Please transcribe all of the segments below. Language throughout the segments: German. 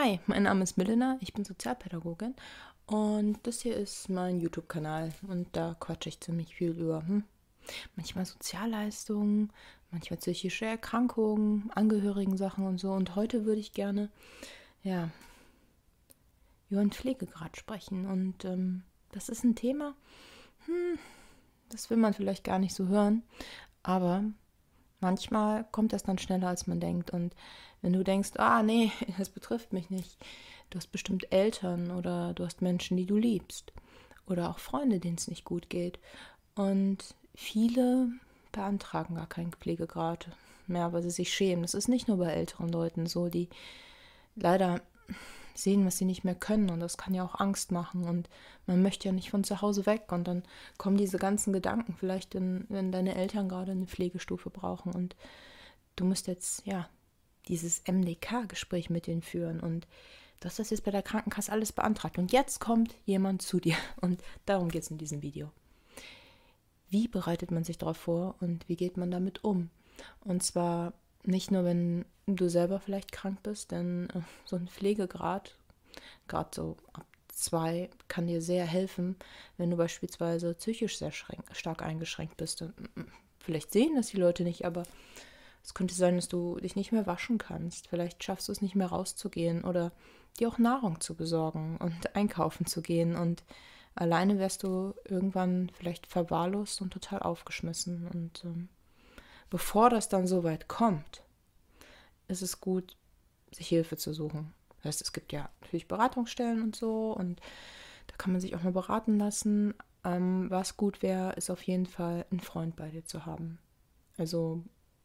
Hi, mein Name ist Milena, ich bin Sozialpädagogin und das hier ist mein YouTube-Kanal und da quatsche ich ziemlich viel über hm, manchmal Sozialleistungen, manchmal psychische Erkrankungen, Angehörigen-Sachen und so. Und heute würde ich gerne, ja, über einen Pflegegrad sprechen. Und ähm, das ist ein Thema, hm, das will man vielleicht gar nicht so hören, aber manchmal kommt das dann schneller, als man denkt. Und wenn du denkst, ah nee, das betrifft mich nicht, du hast bestimmt Eltern oder du hast Menschen, die du liebst oder auch Freunde, denen es nicht gut geht. Und viele beantragen gar keinen Pflegegrad mehr, weil sie sich schämen. Das ist nicht nur bei älteren Leuten so, die leider sehen, was sie nicht mehr können. Und das kann ja auch Angst machen. Und man möchte ja nicht von zu Hause weg. Und dann kommen diese ganzen Gedanken vielleicht, wenn, wenn deine Eltern gerade eine Pflegestufe brauchen. Und du musst jetzt ja dieses MDK-Gespräch mit denen führen. Und du hast das jetzt bei der Krankenkasse alles beantragt. Und jetzt kommt jemand zu dir. Und darum geht es in diesem Video. Wie bereitet man sich darauf vor? Und wie geht man damit um? Und zwar nicht nur, wenn du selber vielleicht krank bist, denn äh, so ein Pflegegrad, gerade so ab zwei, kann dir sehr helfen, wenn du beispielsweise psychisch sehr stark eingeschränkt bist. Und, vielleicht sehen das die Leute nicht, aber es könnte sein, dass du dich nicht mehr waschen kannst. Vielleicht schaffst du es nicht mehr rauszugehen oder dir auch Nahrung zu besorgen und einkaufen zu gehen. Und alleine wärst du irgendwann vielleicht verwahrlost und total aufgeschmissen. Und ähm, bevor das dann so weit kommt, ist es gut, sich Hilfe zu suchen. Das heißt, es gibt ja natürlich Beratungsstellen und so und da kann man sich auch mal beraten lassen. Ähm, was gut wäre, ist auf jeden Fall einen Freund bei dir zu haben. Also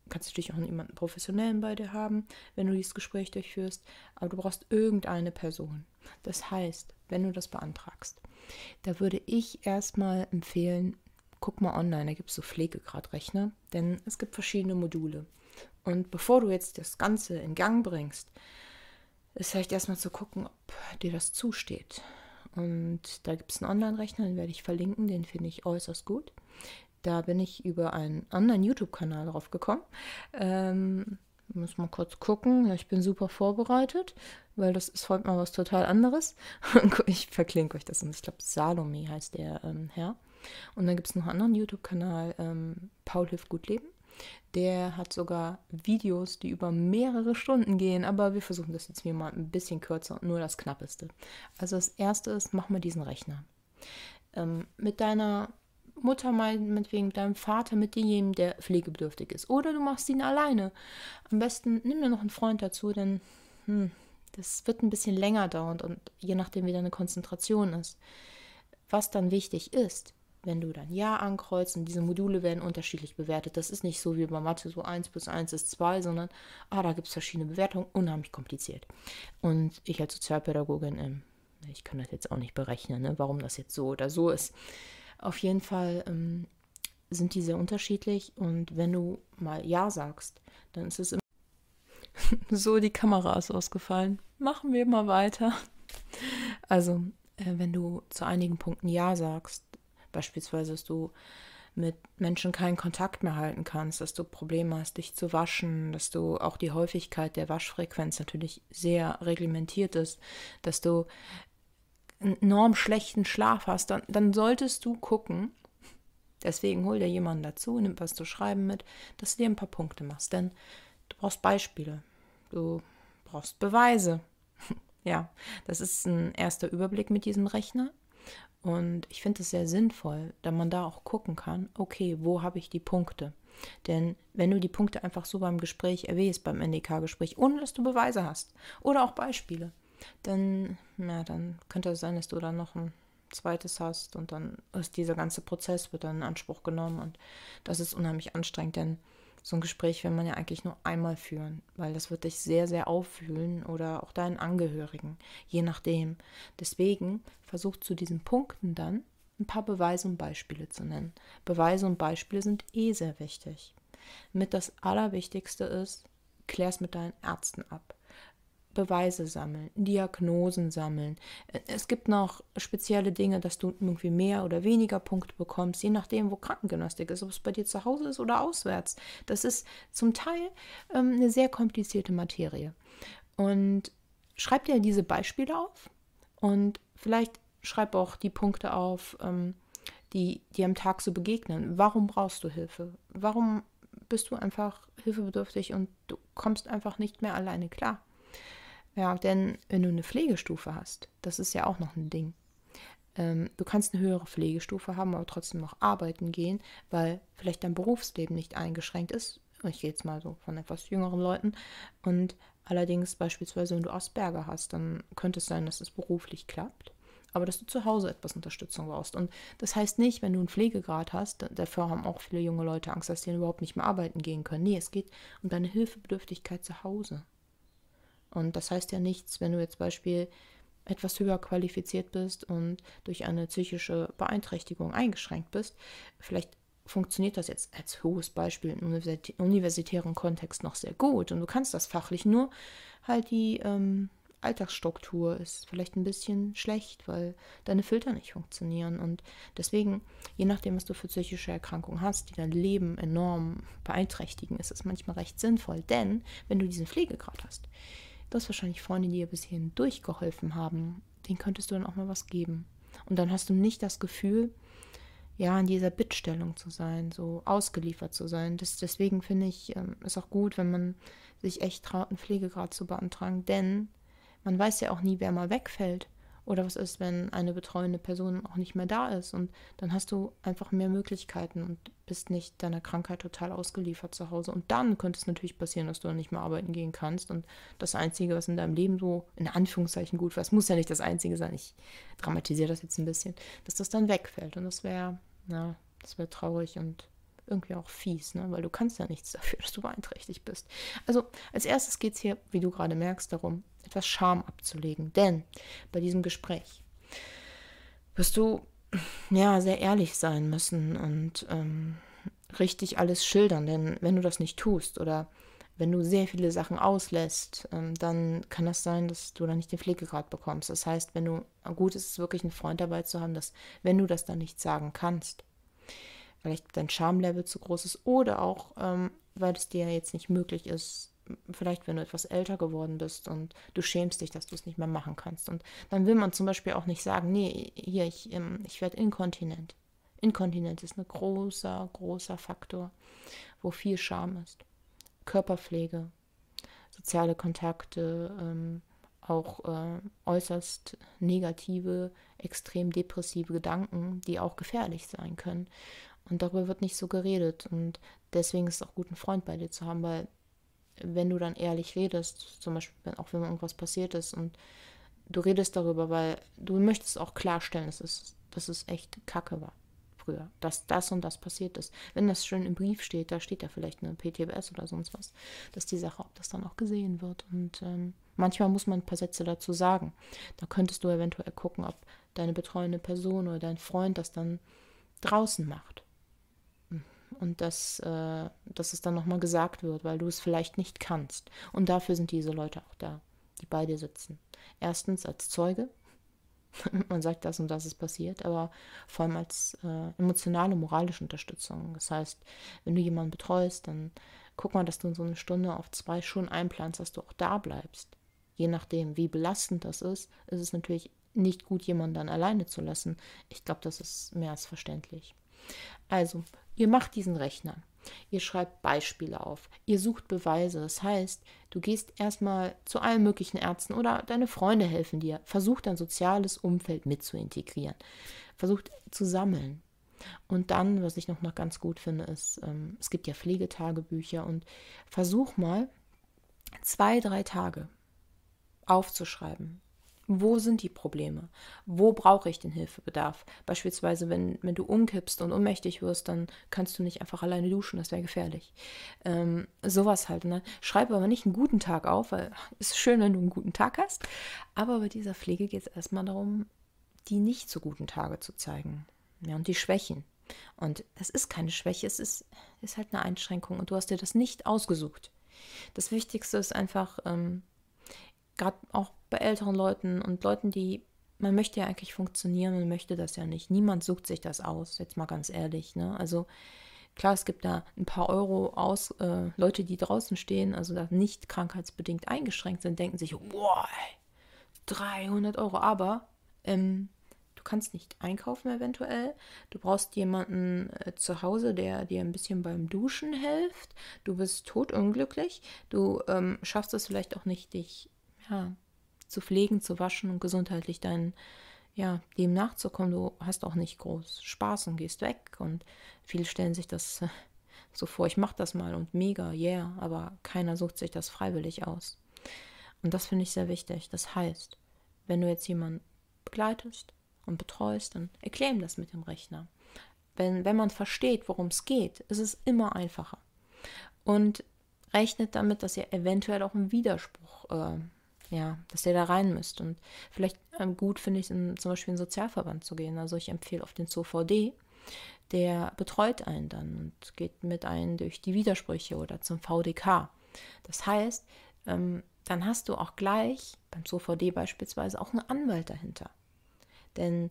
kannst du natürlich auch jemanden professionellen bei dir haben, wenn du dieses Gespräch durchführst, aber du brauchst irgendeine Person. Das heißt, wenn du das beantragst, da würde ich erstmal empfehlen, guck mal online, da gibt es so Pflegegradrechner, denn es gibt verschiedene Module. Und bevor du jetzt das Ganze in Gang bringst, ist vielleicht erstmal zu gucken, ob dir das zusteht. Und da gibt es einen Online-Rechner, den werde ich verlinken, den finde ich äußerst gut. Da bin ich über einen anderen YouTube-Kanal drauf gekommen. Ähm, muss mal kurz gucken. Ja, ich bin super vorbereitet, weil das ist heute mal was total anderes. ich verklinke euch das. Und ich glaube, Salome heißt der ähm, Herr. Und dann gibt es noch einen anderen YouTube-Kanal, ähm, Paul hilft gut leben. Der hat sogar Videos, die über mehrere Stunden gehen, aber wir versuchen das jetzt mir mal ein bisschen kürzer und nur das Knappeste. Also das erste ist, mach mal diesen Rechner. Ähm, mit deiner Mutter meinetwegen, mit deinem Vater, mit demjenigen, der pflegebedürftig ist. Oder du machst ihn alleine. Am besten nimm dir noch einen Freund dazu, denn hm, das wird ein bisschen länger dauern und je nachdem, wie deine Konzentration ist. Was dann wichtig ist, wenn du dann Ja ankreuzt und diese Module werden unterschiedlich bewertet. Das ist nicht so wie bei Mathe, so 1 plus 1 ist 2, sondern ah, da gibt es verschiedene Bewertungen, unheimlich kompliziert. Und ich als Sozialpädagogin, ähm, ich kann das jetzt auch nicht berechnen, ne, warum das jetzt so oder so ist. Auf jeden Fall ähm, sind die sehr unterschiedlich und wenn du mal Ja sagst, dann ist es immer so, die Kamera ist ausgefallen. Machen wir mal weiter. Also, äh, wenn du zu einigen Punkten Ja sagst, Beispielsweise, dass du mit Menschen keinen Kontakt mehr halten kannst, dass du Probleme hast, dich zu waschen, dass du auch die Häufigkeit der Waschfrequenz natürlich sehr reglementiert ist, dass du einen enorm schlechten Schlaf hast, dann, dann solltest du gucken, deswegen hol dir jemanden dazu, nimm was zu schreiben mit, dass du dir ein paar Punkte machst, denn du brauchst Beispiele, du brauchst Beweise. ja, das ist ein erster Überblick mit diesem Rechner. Und ich finde es sehr sinnvoll, da man da auch gucken kann, okay, wo habe ich die Punkte? Denn wenn du die Punkte einfach so beim Gespräch erwähnst, beim NDK-Gespräch, ohne dass du Beweise hast oder auch Beispiele, dann, ja, dann könnte es sein, dass du dann noch ein zweites hast und dann ist dieser ganze Prozess wird dann in Anspruch genommen und das ist unheimlich anstrengend, denn so ein Gespräch will man ja eigentlich nur einmal führen, weil das wird dich sehr, sehr auffühlen oder auch deinen Angehörigen, je nachdem. Deswegen versuch zu diesen Punkten dann ein paar Beweise und Beispiele zu nennen. Beweise und Beispiele sind eh sehr wichtig. Mit das Allerwichtigste ist, klär es mit deinen Ärzten ab. Beweise sammeln, Diagnosen sammeln. Es gibt noch spezielle Dinge, dass du irgendwie mehr oder weniger Punkte bekommst, je nachdem, wo Krankengymnastik ist, ob es bei dir zu Hause ist oder auswärts. Das ist zum Teil ähm, eine sehr komplizierte Materie. Und schreib dir diese Beispiele auf und vielleicht schreib auch die Punkte auf, ähm, die dir am Tag so begegnen. Warum brauchst du Hilfe? Warum bist du einfach hilfebedürftig und du kommst einfach nicht mehr alleine klar? Ja, denn wenn du eine Pflegestufe hast, das ist ja auch noch ein Ding. Ähm, du kannst eine höhere Pflegestufe haben, aber trotzdem noch arbeiten gehen, weil vielleicht dein Berufsleben nicht eingeschränkt ist. Ich gehe jetzt mal so von etwas jüngeren Leuten. Und allerdings beispielsweise, wenn du Asperger hast, dann könnte es sein, dass es beruflich klappt aber dass du zu Hause etwas Unterstützung brauchst. Und das heißt nicht, wenn du einen Pflegegrad hast, dafür haben auch viele junge Leute Angst, dass die überhaupt nicht mehr arbeiten gehen können. Nee, es geht um deine Hilfebedürftigkeit zu Hause. Und das heißt ja nichts, wenn du jetzt Beispiel etwas höher qualifiziert bist und durch eine psychische Beeinträchtigung eingeschränkt bist. Vielleicht funktioniert das jetzt als hohes Beispiel im universitären Kontext noch sehr gut und du kannst das fachlich nur halt die ähm, Alltagsstruktur ist vielleicht ein bisschen schlecht, weil deine Filter nicht funktionieren. Und deswegen, je nachdem, was du für psychische Erkrankungen hast, die dein Leben enorm beeinträchtigen, ist es manchmal recht sinnvoll. Denn wenn du diesen Pflegegrad hast, du hast wahrscheinlich Freunde, die dir bis hierhin durchgeholfen haben, denen könntest du dann auch mal was geben. Und dann hast du nicht das Gefühl, ja, in dieser Bittstellung zu sein, so ausgeliefert zu sein. Das, deswegen finde ich, ähm, ist auch gut, wenn man sich echt traut, einen Pflegegrad zu beantragen, denn man weiß ja auch nie, wer mal wegfällt. Oder was ist, wenn eine betreuende Person auch nicht mehr da ist? Und dann hast du einfach mehr Möglichkeiten und bist nicht deiner Krankheit total ausgeliefert zu Hause. Und dann könnte es natürlich passieren, dass du dann nicht mehr arbeiten gehen kannst. Und das Einzige, was in deinem Leben so in Anführungszeichen gut war, es muss ja nicht das Einzige sein, ich dramatisiere das jetzt ein bisschen, dass das dann wegfällt. Und das wäre, ja, das wäre traurig und irgendwie auch fies, ne? weil du kannst ja nichts dafür, dass du beeinträchtigt bist. Also als erstes geht es hier, wie du gerade merkst, darum, etwas Scham abzulegen. Denn bei diesem Gespräch wirst du ja sehr ehrlich sein müssen und ähm, richtig alles schildern. Denn wenn du das nicht tust oder wenn du sehr viele Sachen auslässt, ähm, dann kann das sein, dass du dann nicht den Pflegegrad bekommst. Das heißt, wenn du, gut ist es wirklich einen Freund dabei zu haben, dass wenn du das dann nicht sagen kannst, vielleicht dein Schamlevel zu groß ist oder auch, ähm, weil es dir jetzt nicht möglich ist, vielleicht wenn du etwas älter geworden bist und du schämst dich, dass du es nicht mehr machen kannst. Und dann will man zum Beispiel auch nicht sagen, nee, hier, ich, ähm, ich werde inkontinent. Inkontinenz ist ein großer, großer Faktor, wo viel Scham ist. Körperpflege, soziale Kontakte, ähm, auch äh, äußerst negative, extrem depressive Gedanken, die auch gefährlich sein können. Und darüber wird nicht so geredet. Und deswegen ist es auch gut, einen Freund bei dir zu haben, weil wenn du dann ehrlich redest, zum Beispiel auch wenn irgendwas passiert ist und du redest darüber, weil du möchtest auch klarstellen, dass es, dass es echt Kacke war früher, dass das und das passiert ist. Wenn das schön im Brief steht, da steht ja vielleicht eine PTBS oder sonst was, dass die Sache, ob das dann auch gesehen wird. Und ähm, manchmal muss man ein paar Sätze dazu sagen. Da könntest du eventuell gucken, ob deine betreuende Person oder dein Freund das dann draußen macht und dass, äh, dass es dann nochmal gesagt wird, weil du es vielleicht nicht kannst. Und dafür sind diese Leute auch da, die bei dir sitzen. Erstens als Zeuge, man sagt das und das ist passiert, aber vor allem als äh, emotionale, moralische Unterstützung. Das heißt, wenn du jemanden betreust, dann guck mal, dass du in so eine Stunde auf zwei schon einplanst, dass du auch da bleibst. Je nachdem, wie belastend das ist, ist es natürlich nicht gut, jemanden dann alleine zu lassen. Ich glaube, das ist mehr als verständlich. Also, ihr macht diesen Rechner. Ihr schreibt Beispiele auf. Ihr sucht Beweise. Das heißt, du gehst erstmal zu allen möglichen Ärzten oder deine Freunde helfen dir. Versucht dein soziales Umfeld mit zu integrieren. Versucht zu sammeln. Und dann, was ich noch, noch ganz gut finde, ist, ähm, es gibt ja Pflegetagebücher und versuch mal zwei, drei Tage aufzuschreiben, wo sind die Probleme? Wo brauche ich den Hilfebedarf? Beispielsweise, wenn, wenn du umkippst und ohnmächtig wirst, dann kannst du nicht einfach alleine duschen, das wäre gefährlich. Ähm, sowas halt. Ne? Schreib aber nicht einen guten Tag auf, weil es ist schön, wenn du einen guten Tag hast. Aber bei dieser Pflege geht es erstmal darum, die nicht so guten Tage zu zeigen. Ja, und die Schwächen. Und das ist keine Schwäche, es ist, ist halt eine Einschränkung und du hast dir das nicht ausgesucht. Das Wichtigste ist einfach, ähm, gerade auch bei älteren Leuten und Leuten, die, man möchte ja eigentlich funktionieren, man möchte das ja nicht. Niemand sucht sich das aus, jetzt mal ganz ehrlich. Ne? Also klar, es gibt da ein paar Euro aus, äh, Leute, die draußen stehen, also da nicht krankheitsbedingt eingeschränkt sind, denken sich, boah, 300 Euro. Aber ähm, du kannst nicht einkaufen eventuell. Du brauchst jemanden äh, zu Hause, der dir ein bisschen beim Duschen hilft. Du bist totunglücklich. Du ähm, schaffst es vielleicht auch nicht, dich ja, zu pflegen, zu waschen und gesundheitlich dein, ja, dem nachzukommen. Du hast auch nicht groß Spaß und gehst weg. Und viele stellen sich das äh, so vor, ich mache das mal und mega, yeah, aber keiner sucht sich das freiwillig aus. Und das finde ich sehr wichtig. Das heißt, wenn du jetzt jemanden begleitest und betreust, dann erklär ihm das mit dem Rechner. Wenn, wenn man versteht, worum es geht, ist es immer einfacher. Und rechnet damit, dass ihr eventuell auch einen Widerspruch, äh, ja, dass ihr da rein müsst. Und vielleicht ähm, gut finde ich zum Beispiel in den Sozialverband zu gehen. Also ich empfehle auf den ZOVD, der betreut einen dann und geht mit einem durch die Widersprüche oder zum VDK. Das heißt, ähm, dann hast du auch gleich beim ZOVD beispielsweise auch einen Anwalt dahinter. Denn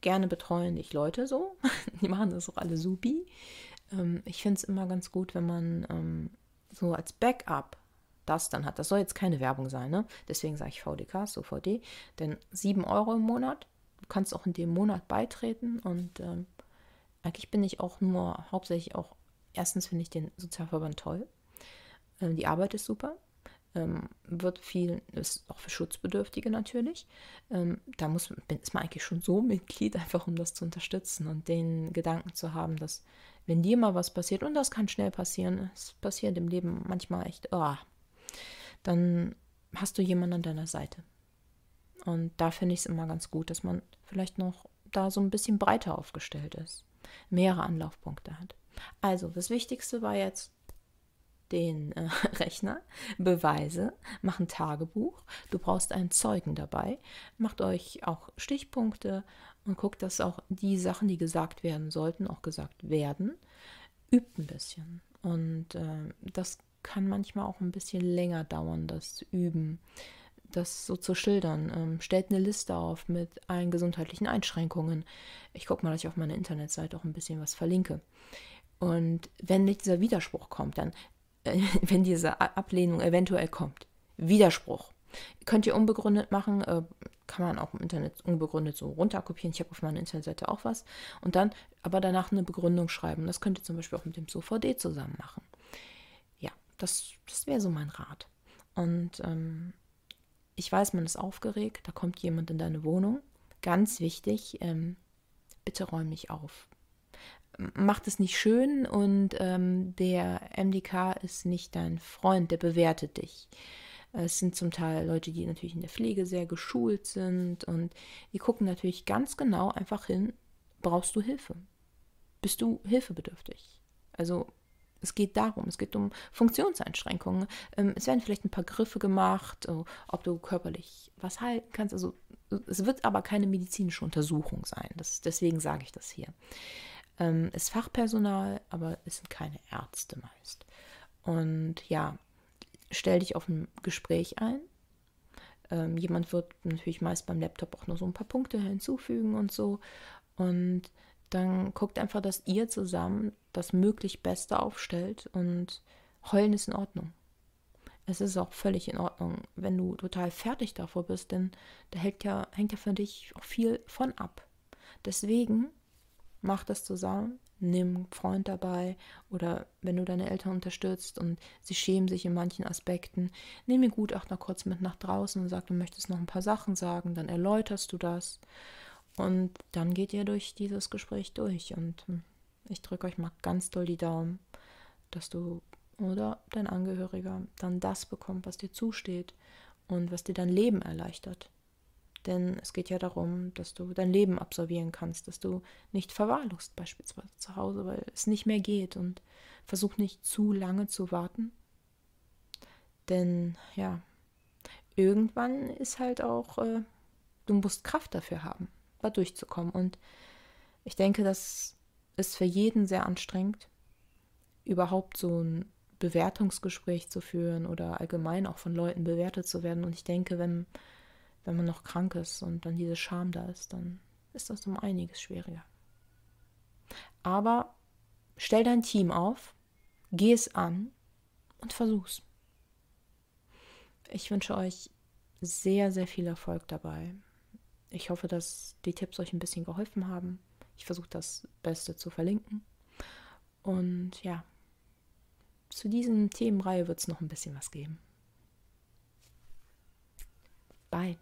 gerne betreuen dich Leute so, die machen das auch alle supi. Ähm, ich finde es immer ganz gut, wenn man ähm, so als Backup das dann hat. Das soll jetzt keine Werbung sein, ne? Deswegen sage ich VDK, so VD. Denn 7 Euro im Monat, du kannst auch in dem Monat beitreten und ähm, eigentlich bin ich auch nur hauptsächlich auch, erstens finde ich den Sozialverband toll. Ähm, die Arbeit ist super. Ähm, wird viel, ist auch für Schutzbedürftige natürlich. Ähm, da muss, ist man eigentlich schon so Mitglied, einfach um das zu unterstützen und den Gedanken zu haben, dass wenn dir mal was passiert, und das kann schnell passieren, es passiert im Leben manchmal echt, oh, dann hast du jemanden an deiner Seite. Und da finde ich es immer ganz gut, dass man vielleicht noch da so ein bisschen breiter aufgestellt ist, mehrere Anlaufpunkte hat. Also, das Wichtigste war jetzt den äh, Rechner, Beweise, mach ein Tagebuch. Du brauchst einen Zeugen dabei. Macht euch auch Stichpunkte und guckt, dass auch die Sachen, die gesagt werden sollten, auch gesagt werden. Übt ein bisschen. Und äh, das kann manchmal auch ein bisschen länger dauern, das Üben, das so zu schildern. Ähm, stellt eine Liste auf mit allen gesundheitlichen Einschränkungen. Ich gucke mal, dass ich auf meiner Internetseite auch ein bisschen was verlinke. Und wenn nicht dieser Widerspruch kommt, dann, äh, wenn diese Ablehnung eventuell kommt, Widerspruch, könnt ihr unbegründet machen, äh, kann man auch im Internet unbegründet so runterkopieren. Ich habe auf meiner Internetseite auch was. Und dann aber danach eine Begründung schreiben. Das könnt ihr zum Beispiel auch mit dem SOVD zusammen machen das, das wäre so mein Rat. Und ähm, ich weiß, man ist aufgeregt, da kommt jemand in deine Wohnung. Ganz wichtig, ähm, bitte räum mich auf. Macht es nicht schön und ähm, der MDK ist nicht dein Freund, der bewertet dich. Es sind zum Teil Leute, die natürlich in der Pflege sehr geschult sind und die gucken natürlich ganz genau einfach hin, brauchst du Hilfe? Bist du hilfebedürftig? Also es geht darum, es geht um Funktionseinschränkungen. Ähm, es werden vielleicht ein paar Griffe gemacht, oh, ob du körperlich was halten kannst. Also es wird aber keine medizinische Untersuchung sein. Das, deswegen sage ich das hier. Ähm, es ist Fachpersonal, aber es sind keine Ärzte meist. Und ja, stell dich auf ein Gespräch ein. Ähm, jemand wird natürlich meist beim Laptop auch noch so ein paar Punkte hinzufügen und so. Und dann guckt einfach, dass ihr zusammen das möglich Beste aufstellt und heulen ist in Ordnung. Es ist auch völlig in Ordnung, wenn du total fertig davor bist, denn da hängt ja, hängt ja für dich auch viel von ab. Deswegen mach das zusammen, nimm einen Freund dabei oder wenn du deine Eltern unterstützt und sie schämen sich in manchen Aspekten, nimm den Gutachter kurz mit nach draußen und sag, du möchtest noch ein paar Sachen sagen, dann erläuterst du das und dann geht ihr durch dieses Gespräch durch. Und hm, ich drücke euch mal ganz doll die Daumen, dass du oder dein Angehöriger dann das bekommt, was dir zusteht und was dir dein Leben erleichtert. Denn es geht ja darum, dass du dein Leben absolvieren kannst, dass du nicht verwahrlost beispielsweise zu Hause, weil es nicht mehr geht und versuch nicht zu lange zu warten. Denn ja, irgendwann ist halt auch, äh, du musst Kraft dafür haben da durchzukommen. Und ich denke, das ist für jeden sehr anstrengend, überhaupt so ein Bewertungsgespräch zu führen oder allgemein auch von Leuten bewertet zu werden. Und ich denke, wenn, wenn man noch krank ist und dann diese Scham da ist, dann ist das um einiges schwieriger. Aber stell dein Team auf, geh es an und versuch's. Ich wünsche euch sehr, sehr viel Erfolg dabei ich hoffe, dass die Tipps euch ein bisschen geholfen haben. Ich versuche das Beste zu verlinken. Und ja, zu diesen Themenreihe wird es noch ein bisschen was geben. Bye.